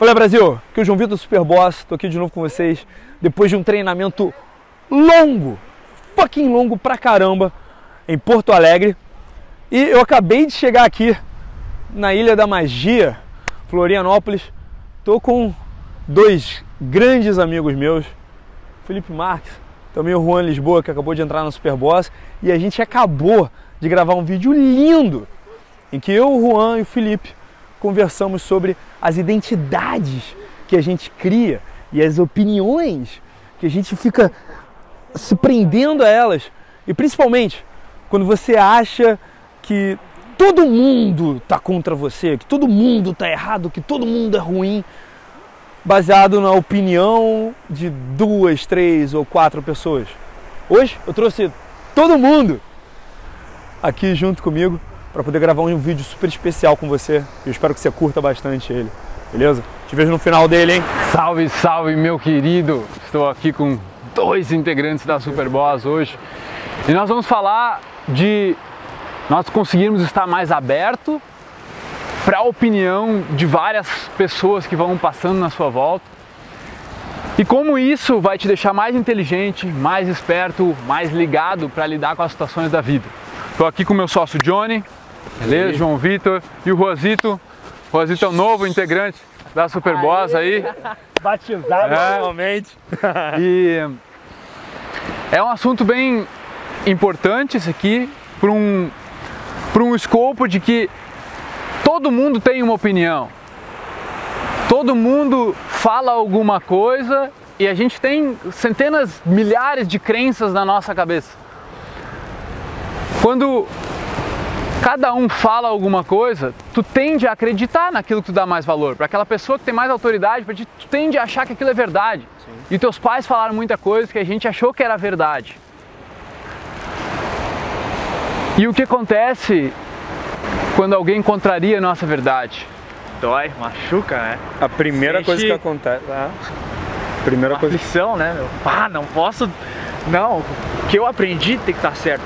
Fala Brasil, aqui é o João Vitor Superboss, tô aqui de novo com vocês depois de um treinamento longo, fucking longo pra caramba, em Porto Alegre. E eu acabei de chegar aqui na Ilha da Magia, Florianópolis. Tô com dois grandes amigos meus, Felipe Marques, também o Juan Lisboa, que acabou de entrar no Superboss, e a gente acabou de gravar um vídeo lindo em que eu, o Juan e o Felipe conversamos sobre as identidades que a gente cria e as opiniões que a gente fica se prendendo a elas. E principalmente quando você acha que todo mundo está contra você, que todo mundo está errado, que todo mundo é ruim, baseado na opinião de duas, três ou quatro pessoas. Hoje eu trouxe todo mundo aqui junto comigo para poder gravar um vídeo super especial com você. Eu espero que você curta bastante ele, beleza? Te vejo no final dele, hein? Salve, salve, meu querido! Estou aqui com dois integrantes da Superboss hoje e nós vamos falar de nós conseguirmos estar mais aberto para a opinião de várias pessoas que vão passando na sua volta e como isso vai te deixar mais inteligente, mais esperto, mais ligado para lidar com as situações da vida. Estou aqui com meu sócio Johnny, beleza? João Vitor e o Rosito. O Rosito é o novo integrante da Superboss aí. Batizado É. realmente. E é um assunto bem importante esse aqui para um, para um escopo de que todo mundo tem uma opinião. Todo mundo fala alguma coisa e a gente tem centenas, milhares de crenças na nossa cabeça. Quando cada um fala alguma coisa, tu tende a acreditar naquilo que tu dá mais valor. Para aquela pessoa que tem mais autoridade, pra ti, tu tende a achar que aquilo é verdade. E teus pais falaram muita coisa que a gente achou que era verdade. E o que acontece quando alguém contraria a nossa verdade? Dói, machuca, né? A primeira Sente- coisa que acontece. Ah, primeira coisa. Aflição, né, meu? Pá, não posso. Não, o que eu aprendi tem que estar certo.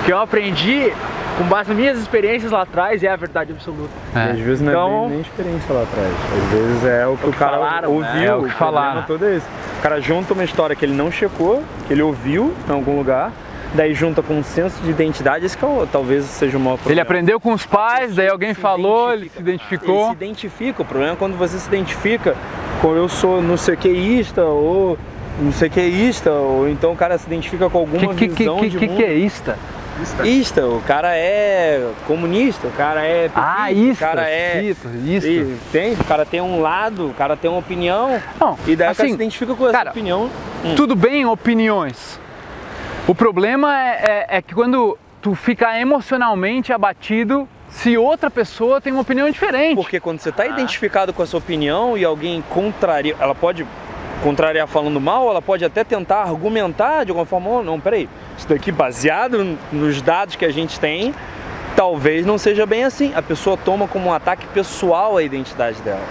O que eu aprendi, com base nas minhas experiências lá atrás, é a verdade absoluta. E às vezes não é Então- bem nem experiência lá atrás. Às vezes é o que o, que cara falaram, né? ouviu. É o que problema falaram. todo é esse. O cara junta uma história que ele não checou, que ele ouviu em algum lugar, daí junta com um senso de identidade, esse que é o- talvez seja o maior problema. Ele aprendeu com os pais, daí alguém se falou, ele se Ele identificou. se identifica. O problema é quando você se identifica com eu sou não sei queísta ou não sei queísta, ou então o cara se identifica com alguma Que, que, que, visão que, de que, mundo. que é ista? Ista, o cara é comunista, o cara é Ah, petista, ista, o cara é ista, ista. E tem, o cara tem um lado, o cara tem uma opinião, Não, e daí o cara assim, se identifica com essa cara, opinião. Hum. Tudo bem opiniões. O problema é, é- é que quando tu fica emocionalmente abatido se outra pessoa tem uma opinião diferente. Porque quando você está identificado com essa opinião e alguém contraria, ela pode contrariar falando mal, ela pode até tentar argumentar de alguma forma, oh, não, peraí, isso daqui baseado nos dados que a gente tem, talvez não seja bem assim. A pessoa toma como um ataque pessoal a identidade dela.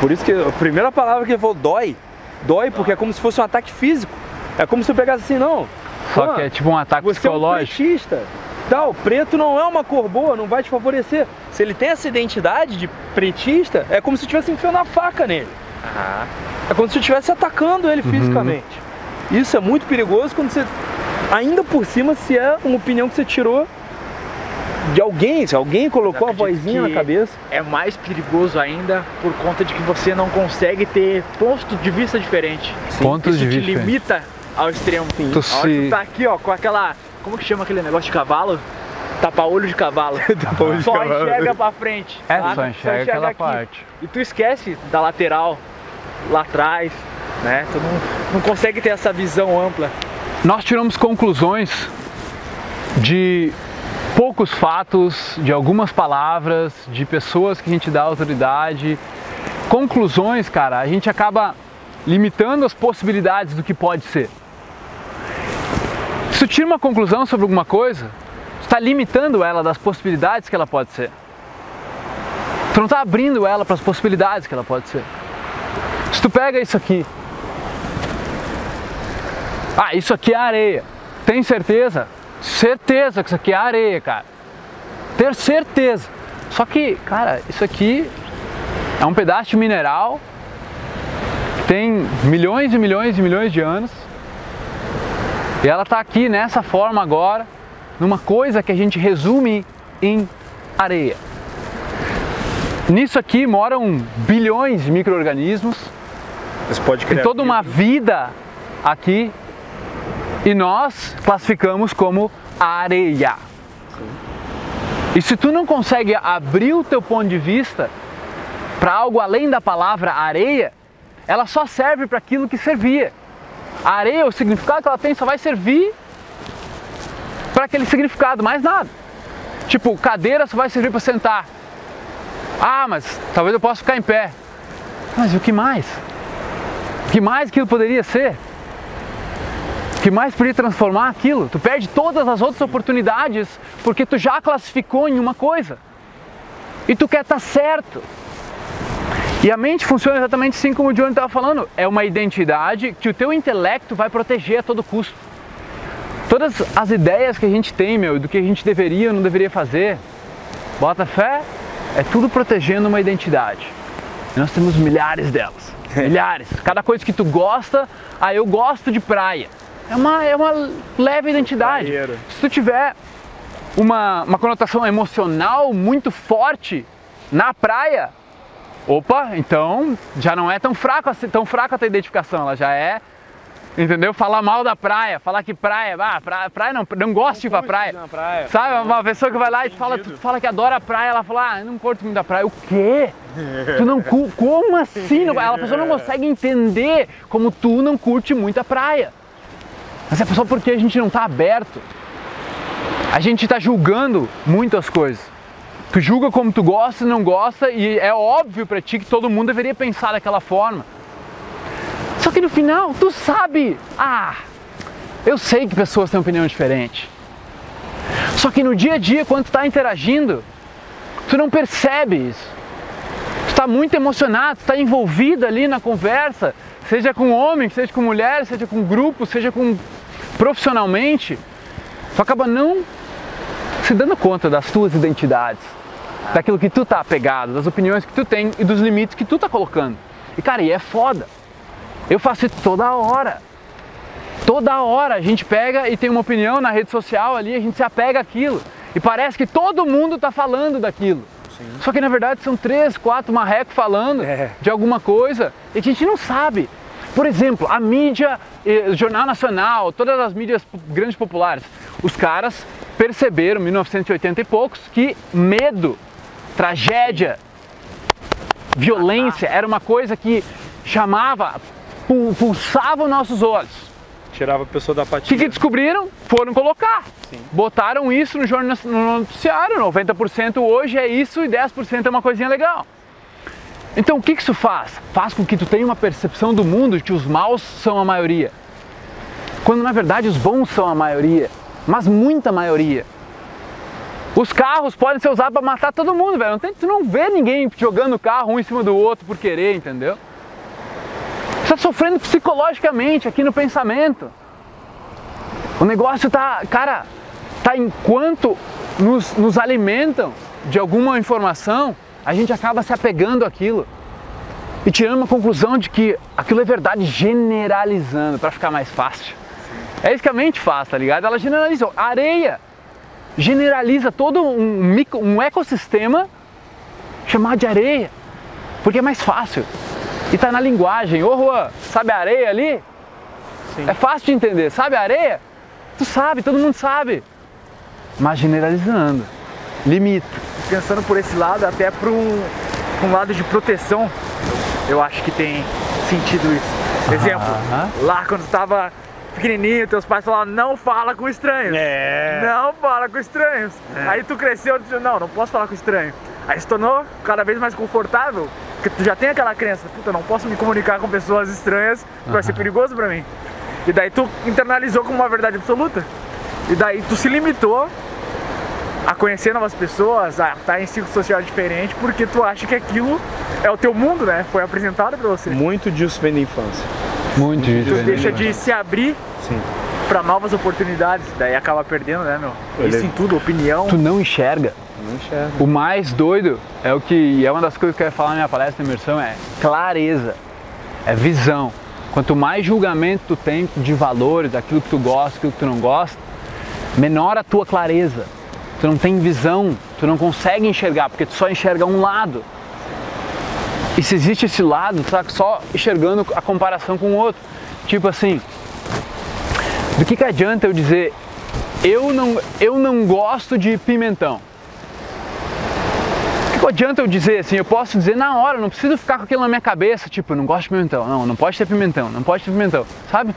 Por isso que a primeira palavra que ele falou, dói. Dói porque é como se fosse um ataque físico. É como se eu pegasse assim, não. Só que é tipo um ataque você é um psicológico. pretista. Tal, preto não é uma cor boa, não vai te favorecer. Se ele tem essa identidade de pretista, é como se estivesse enfiando a faca nele. Aham. É como se estivesse atacando ele Uhum. fisicamente. Isso é muito perigoso quando você. Ainda por cima, se é uma opinião que você tirou de alguém, se alguém colocou a vozinha na cabeça. É mais perigoso ainda por conta de que você não consegue ter ponto de vista diferente. Pontos Isso de te vista limita ao extremo. Tu A hora que se- tu tá aqui, ó, com aquela. Como que chama aquele negócio de cavalo? Tapa-olho de cavalo. olho de só cavalo. enxerga pra frente. É, tá? só enxerga aquela aqui. parte. E tu esquece da lateral, lá atrás, né? Tu não, não consegue ter essa visão ampla. Nós tiramos conclusões de poucos fatos, de algumas palavras, de pessoas que a gente dá autoridade. Conclusões, cara, a gente acaba limitando as possibilidades do que pode ser. Se tu tira uma conclusão sobre alguma coisa, tu está limitando ela das possibilidades que ela pode ser. Tu não está abrindo ela para as possibilidades que ela pode ser. Se tu pega isso aqui, ah, isso aqui é areia. Tem certeza? Certeza que isso aqui é areia, cara. Ter certeza. Só que, cara, isso aqui É um pedaço de mineral que tem milhões e milhões e milhões de anos. E ela está aqui nessa forma agora, numa coisa que a gente resume em areia. Nisso aqui moram bilhões de micro-organismos, Você pode tem criar toda uma vida aqui e nós classificamos como areia. E se tu não consegue abrir o teu ponto de vista para algo além da palavra areia, ela só serve para aquilo que servia. A areia, o significado que ela tem, só vai servir para aquele significado, mais nada. Tipo, cadeira só vai servir para sentar. Ah, mas talvez eu possa ficar em pé. Mas o que mais? Que mais aquilo poderia ser? Que mais poderia transformar aquilo? Tu perde todas as outras oportunidades porque tu já classificou em uma coisa. E tu quer estar certo. E a mente funciona exatamente assim como o Johnny estava falando. É uma identidade que o teu intelecto vai proteger a todo custo. Todas as ideias que a gente tem, meu, do que a gente deveria ou não deveria fazer, bota fé, é tudo protegendo uma identidade. E nós temos milhares delas. Milhares. Cada coisa que tu gosta, ah, eu gosto de praia. É uma, é uma leve identidade. Praieiro. Se tu tiver uma, uma conotação emocional muito forte na praia, opa, então já não é tão fraco tão fraca a tua identificação, ela já é, entendeu? Falar mal da praia, falar que praia, ah, praia, praia não, não gosto de ir pra praia. Praia. Sabe, uma pessoa que vai lá e fala, tu fala que adora a praia, ela fala, ah, eu não curto muito da praia. O quê? Tu não como assim? Não- a pessoa não consegue entender como tu não curte muito a praia. Mas é só porque a gente não está aberto. A gente está julgando muitas coisas. Tu julga como tu gosta e não gosta, e é óbvio para ti que todo mundo deveria pensar daquela forma. Só que no final, tu sabe, ah, eu sei que pessoas têm opinião diferente. Só que no dia a dia, quando tu tá interagindo, tu não percebe isso. Tu tá muito emocionado, tu tá envolvido ali na conversa, seja com homem, seja com mulher, seja com grupo, seja com profissionalmente, tu acaba não se dando conta das tuas identidades, daquilo que tu tá apegado, das opiniões que tu tem e dos limites que tu tá colocando. E cara, e é foda. Eu faço isso toda hora. Toda hora a gente pega e tem uma opinião na rede social ali, a gente se apega àquilo. E parece que todo mundo está falando daquilo. Só que na verdade são três, quatro marrecos falando É. de alguma coisa e a gente não sabe. Por exemplo, a mídia, eh, o Jornal Nacional, todas as mídias grandes populares, os caras perceberam, em 1980 e poucos, que medo, tragédia, violência era uma coisa que chamava, pu- pulsava os nossos olhos. Tirava a pessoa da O apatia. que, que descobriram? Foram colocar. Botaram isso no jornal no noticiário. 90% hoje é isso e 10% é uma coisinha legal. Então o que, que isso faz? Faz com que tu tenha uma percepção do mundo de que os maus são a maioria. Quando na verdade os bons são a maioria, mas muita maioria. Os carros podem ser usados para matar todo mundo, velho. Não tem, tu não vê ninguém jogando carro um em cima do outro por querer, entendeu? Está sofrendo psicologicamente aqui no pensamento. O negócio tá, cara, tá enquanto nos, nos alimentam de alguma informação, a gente acaba se apegando àquilo e tirando uma conclusão de que aquilo é verdade, generalizando para ficar mais fácil. É isso que a mente faz, tá ligado? Ela generaliza. A areia generaliza todo um, micro, um ecossistema chamado de areia, porque é mais fácil. E tá na linguagem. Ô Juan, sabe a areia ali? Sim. É fácil de entender. Sabe a areia? Tu sabe, todo mundo sabe. Mas generalizando. Limita. Pensando por esse lado, até para um, um lado de proteção, eu acho que tem sentido isso. Exemplo, lá quando tu tava pequenininho, teus pais falavam, não fala com estranhos. É. Não fala com estranhos. Aí tu cresceu e disse, não, não posso falar com estranho. Aí se tornou cada vez mais confortável, porque tu já tem aquela crença, puta, não posso me comunicar com pessoas estranhas, que vai ser perigoso pra mim. E daí tu internalizou como uma verdade absoluta. E daí tu se limitou a conhecer novas pessoas, a estar em ciclo social diferente, porque tu acha que aquilo é o teu mundo, né? Foi apresentado pra você. Muito disso vem da infância. Muito Tu difícil. deixa de se abrir Sim. pra novas oportunidades, daí acaba perdendo, né, meu? Isso em tudo, opinião. Tu não enxerga. Não enxerga. O mais doido é o que, e é uma das coisas que eu ia falar na minha palestra de imersão, é clareza, é visão. Quanto mais julgamento tu tem de valores, daquilo que tu gosta, daquilo que tu não gosta, menor a tua clareza. Tu não tem visão, tu não consegue enxergar, porque tu só enxerga um lado. E se existe esse lado, tu tá só enxergando a comparação com o outro. Tipo assim, do que, que adianta eu dizer eu não, eu não gosto de pimentão? O que, que adianta eu dizer assim? Eu posso dizer na hora, não preciso ficar com aquilo na minha cabeça, tipo, eu não gosto de pimentão, não, não pode ter pimentão, não pode ter pimentão, sabe?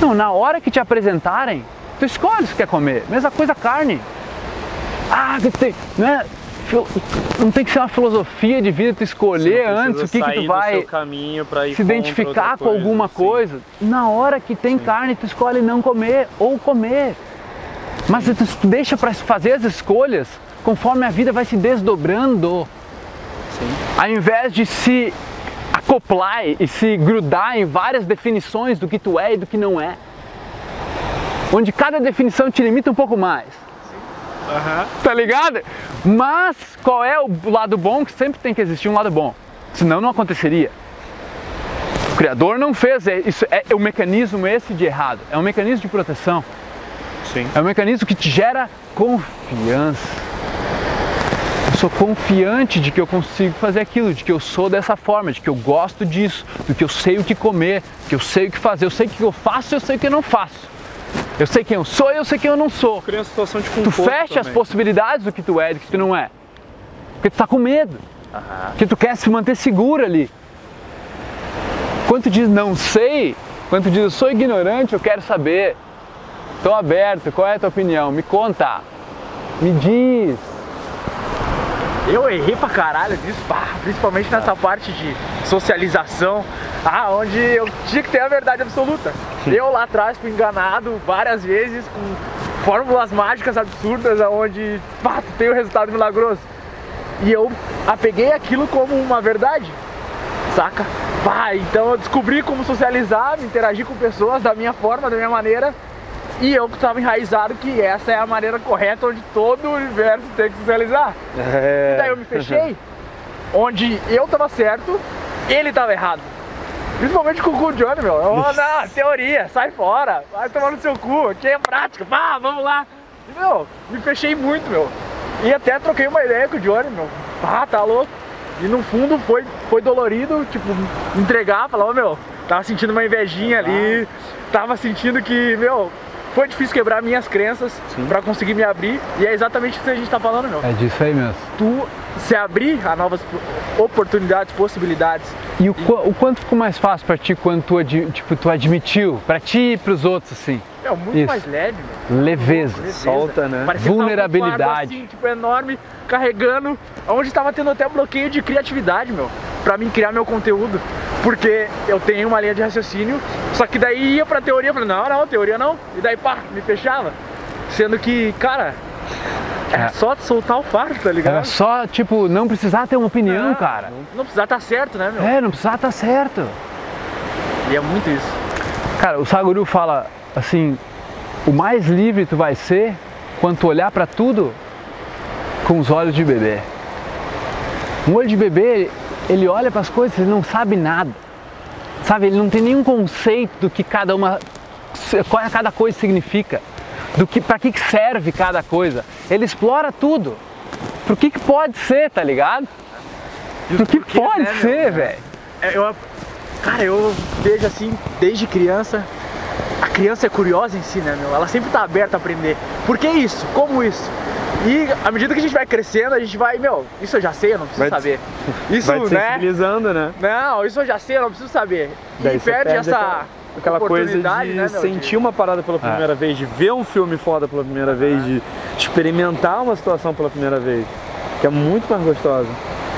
Não, na hora que te apresentarem, tu escolhe se quer comer. Mesma coisa carne. Ah, que tem, não é? Não tem que ser uma filosofia de vida tu escolher antes o que, que tu vai se identificar com alguma coisa. Na hora que tem sim. carne, tu escolhe não comer ou comer. Mas tu deixa para fazer as escolhas conforme a vida vai se desdobrando. Sim. Ao invés de se acoplar e se grudar em várias definições do que tu é e do que não é. Onde cada definição te limita um pouco mais. Uhum. Tá ligado? Mas qual é o lado bom? Que sempre tem que existir um lado bom. Senão não aconteceria. O Criador não fez é, isso. É, é o mecanismo esse de errado. É um mecanismo de proteção. Sim. É um mecanismo que te gera confiança. Sou confiante de que eu consigo fazer aquilo, de que eu sou dessa forma, de que eu gosto disso, de que eu sei o que comer, que eu sei o que fazer, eu sei o que eu faço, eu sei o que eu não faço. Eu sei quem eu sou e eu sei quem eu não sou. Cria situação de Tu fecha também. as possibilidades do que tu é e do que tu não é. Porque tu tá com medo. Uhum. Porque tu quer se manter seguro ali. Quando tu diz não sei, quando tu diz eu sou ignorante, eu quero saber. Estou aberto, qual é a tua opinião? Me conta. Me diz. Eu errei pra caralho disso, pá, principalmente nessa parte de socialização, ah, onde eu tinha que ter a verdade absoluta. Eu lá atrás fui enganado várias vezes com fórmulas mágicas absurdas, onde pá, tem o resultado milagroso. E eu apeguei aquilo como uma verdade, saca? Pá, então eu descobri como socializar, me interagir com pessoas da minha forma, da minha maneira, e eu estava enraizado que essa é a maneira correta onde todo o universo tem que socializar. É. E daí eu me fechei, onde eu estava certo, ele estava errado. Principalmente com o cu Johnny, meu. Eu, não, teoria, sai fora, vai tomar no seu cu, aqui é prática, pá, vamos lá. E, meu, me fechei muito, meu. E até troquei uma ideia com o Johnny, meu. Pá, tá louco. E no fundo foi, foi dolorido, tipo, entregar, falar, oh, meu, tava sentindo uma invejinha ali, tava sentindo que, meu, foi difícil quebrar minhas crenças para conseguir me abrir e é exatamente isso que a gente tá falando, meu. É disso aí mesmo. Tu se abrir a novas oportunidades, possibilidades. E o, e... o quanto ficou mais fácil para ti quando tu, tipo, tu admitiu, para ti e pros outros, assim? É muito isso. mais leve, meu. Leveza. Leveza. Solta, né? Parecia Vulnerabilidade. Um assim, tipo, enorme, carregando, onde estava tendo até bloqueio de criatividade, meu, para mim criar meu conteúdo porque eu tenho uma linha de raciocínio, só que daí ia pra teoria, falei, não, não, teoria não, e daí pá, me fechava. Sendo que, cara, é, é só soltar o fardo, tá ligado? É só, tipo, não precisar ter uma opinião, não, cara. Não, não precisar estar tá certo, né, meu? É, não precisar estar tá certo. E é muito isso. Cara, o Saguru fala assim, o mais livre tu vai ser quando tu olhar para tudo com os olhos de bebê. Um olho de bebê, ele olha para as coisas, ele não sabe nada. Sabe, ele não tem nenhum conceito do que cada uma qual é cada coisa significa, do que para que serve cada coisa. Ele explora tudo. Pro que que pode ser, tá ligado? Pro que pode né, ser, velho? É, eu, cara, eu vejo assim desde criança. A criança é curiosa em si, né, meu? Ela sempre tá aberta a aprender. Por que isso? Como isso? E à medida que a gente vai crescendo, a gente vai, meu, isso eu já sei, eu não preciso vai saber. Isso, vai né? né? Não, isso eu já sei, eu não preciso saber. Daí e perde, perde essa aquela, aquela coisa de né, sentir uma parada pela primeira é. vez, de ver um filme foda pela primeira vez, de experimentar uma situação pela primeira vez, que é muito mais gostosa.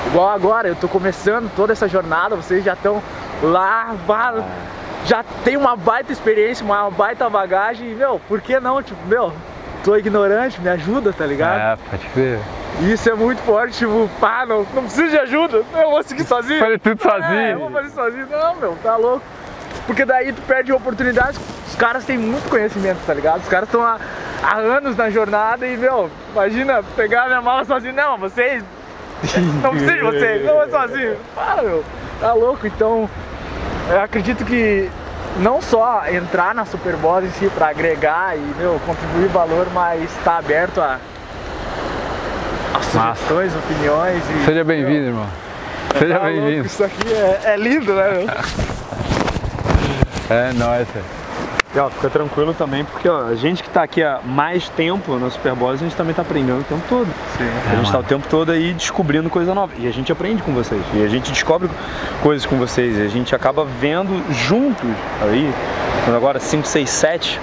Igual agora, eu tô começando toda essa jornada, vocês já estão lá, é. já tem uma baita experiência, uma baita bagagem, e, meu, por que não, tipo, meu, tô ignorante, me ajuda, tá ligado? É, pode ver. Isso é muito forte, tipo, pá, não, não preciso de ajuda, eu vou seguir sozinho. Fazer tudo sozinho. É, eu vou fazer sozinho. Não, meu, tá louco. Porque daí tu perde oportunidades, os caras têm muito conhecimento, tá ligado? Os caras estão há, há anos na jornada e, meu, imagina pegar minha mala sozinho. Não, vocês. Não precisa de vocês, não é sozinho. Para, meu. Tá louco, então. Eu acredito que não só entrar na Superboss em si para agregar e, meu, contribuir valor, mas estar tá aberto a, a sugestões, opiniões. E, Seja bem-vindo, irmão. Seja tá bem-vindo. Isso aqui é, é lindo, né, meu? É nóis. E, ó, fica tranquilo também, porque ó, a gente que está aqui há mais tempo na Superboss, a gente também está aprendendo o tempo todo. Sim. A gente está o tempo todo aí descobrindo coisa nova. E a gente aprende com vocês. E a gente descobre coisas com vocês. E a gente acaba vendo juntos aí, agora 5, 6, 7,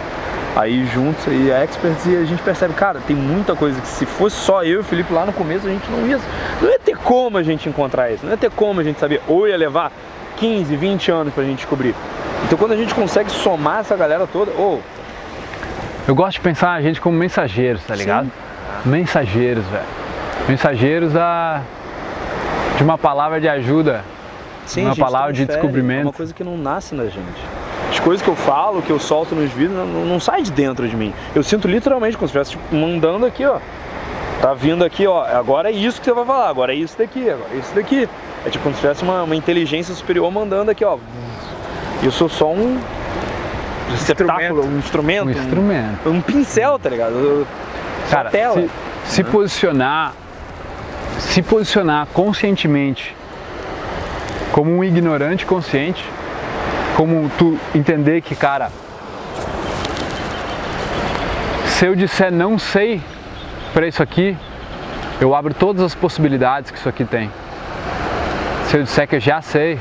aí juntos aí experts e a gente percebe, cara, tem muita coisa que se fosse só eu e o Felipe lá no começo, a gente não ia, não ia ter como a gente encontrar isso, não ia ter como a gente saber, ou ia levar 15, 20 anos pra gente descobrir. Então quando a gente consegue somar essa galera toda, ou oh, eu gosto de pensar a gente como mensageiros, tá ligado? Sim. Mensageiros, velho. Mensageiros da de uma palavra de ajuda, Sim, uma palavra de descobrimento. É uma coisa que não nasce na gente. As coisas que eu falo, que eu solto nos vídeos, não, não sai de dentro de mim. Eu sinto literalmente como se estivesse tipo, mandando aqui, ó. Tá vindo aqui, ó. Agora é isso que você vai falar, agora é isso daqui, agora é isso daqui. É tipo como se tivesse uma, uma inteligência superior mandando aqui, ó. Eu sou só um receptáculo, um instrumento. Um instrumento. Um, um pincel, tá ligado? Cara, tela. Se, se uhum. posicionar, se posicionar conscientemente como um ignorante consciente, como tu entender que, cara, se eu disser não sei para isso aqui, eu abro todas as possibilidades que isso aqui tem. Se eu disser que eu já sei,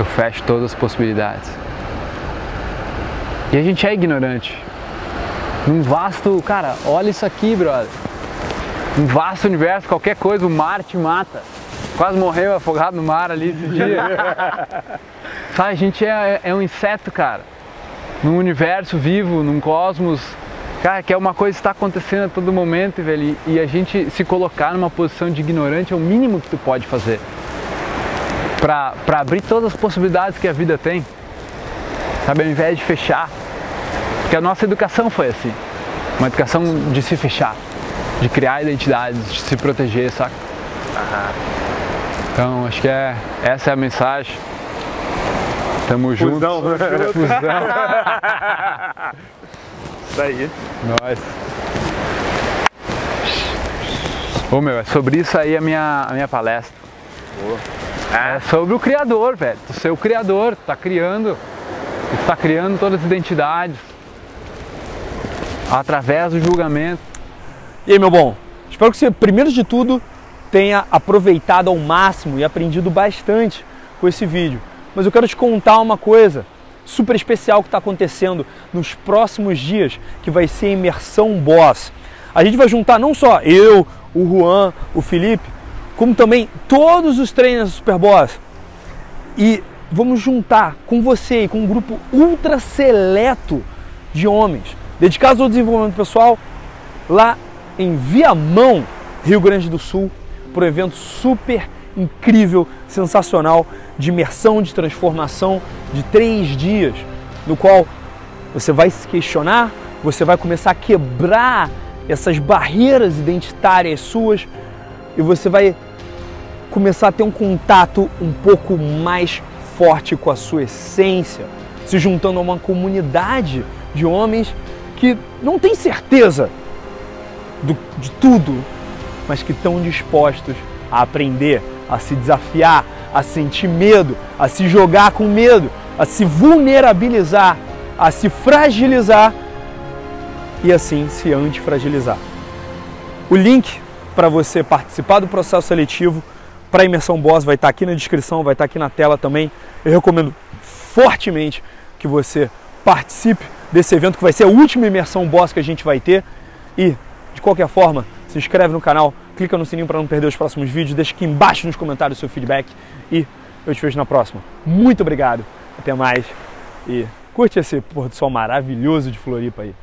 eu fecho todas as possibilidades. E a gente é ignorante. Num vasto, cara, olha isso aqui, brother. Um vasto universo, qualquer coisa, o mar te mata. Quase morreu afogado no mar ali esse dia. Sabe, a gente é, é um inseto, cara. Num universo vivo, num cosmos, cara, que é uma coisa que está acontecendo a todo momento, velho. E a gente se colocar numa posição de ignorante é o mínimo que tu pode fazer para abrir todas as possibilidades que a vida tem, sabe? Ao invés de fechar. Porque a nossa educação foi assim uma educação de se fechar, de criar identidades, de se proteger, saca? Então, acho que é, essa é a mensagem. Tamo junto. Fusão. Fusão. Isso aí. Nós. Ô meu, é sobre isso aí a minha, a minha palestra. Boa. É sobre o criador, velho. Tu ser o criador, tu tá criando, tu tá criando todas as identidades através do julgamento. E aí, meu bom? Espero que você, primeiro de tudo, tenha aproveitado ao máximo e aprendido bastante com esse vídeo. Mas eu quero te contar uma coisa super especial que está acontecendo nos próximos dias, que vai ser a imersão Boss. A gente vai juntar não só eu, o Juan, o Felipe, como também todos os treinos do Superboss. E vamos juntar com você e com um grupo ultra seleto de homens dedicados ao desenvolvimento pessoal lá em Viamão, Rio Grande do Sul, para um evento super incrível, sensacional de imersão, de transformação de três dias, no qual você vai se questionar, você vai começar a quebrar essas barreiras identitárias suas e você vai começar a ter um contato um pouco mais forte com a sua essência, se juntando a uma comunidade de homens que não tem certeza do, de tudo, mas que estão dispostos a aprender, a se desafiar, a sentir medo, a se jogar com medo, a se vulnerabilizar, a se fragilizar e assim se antifragilizar. O link para você participar do processo seletivo para imersão Boss vai estar aqui na descrição, vai estar aqui na tela também. Eu recomendo fortemente que você participe desse evento que vai ser a última imersão Boss que a gente vai ter. E, de qualquer forma, se inscreve no canal, clica no sininho para não perder os próximos vídeos, deixa aqui embaixo nos comentários o seu feedback e eu te vejo na próxima. Muito obrigado, até mais e curte esse pôr do sol maravilhoso de Floripa aí.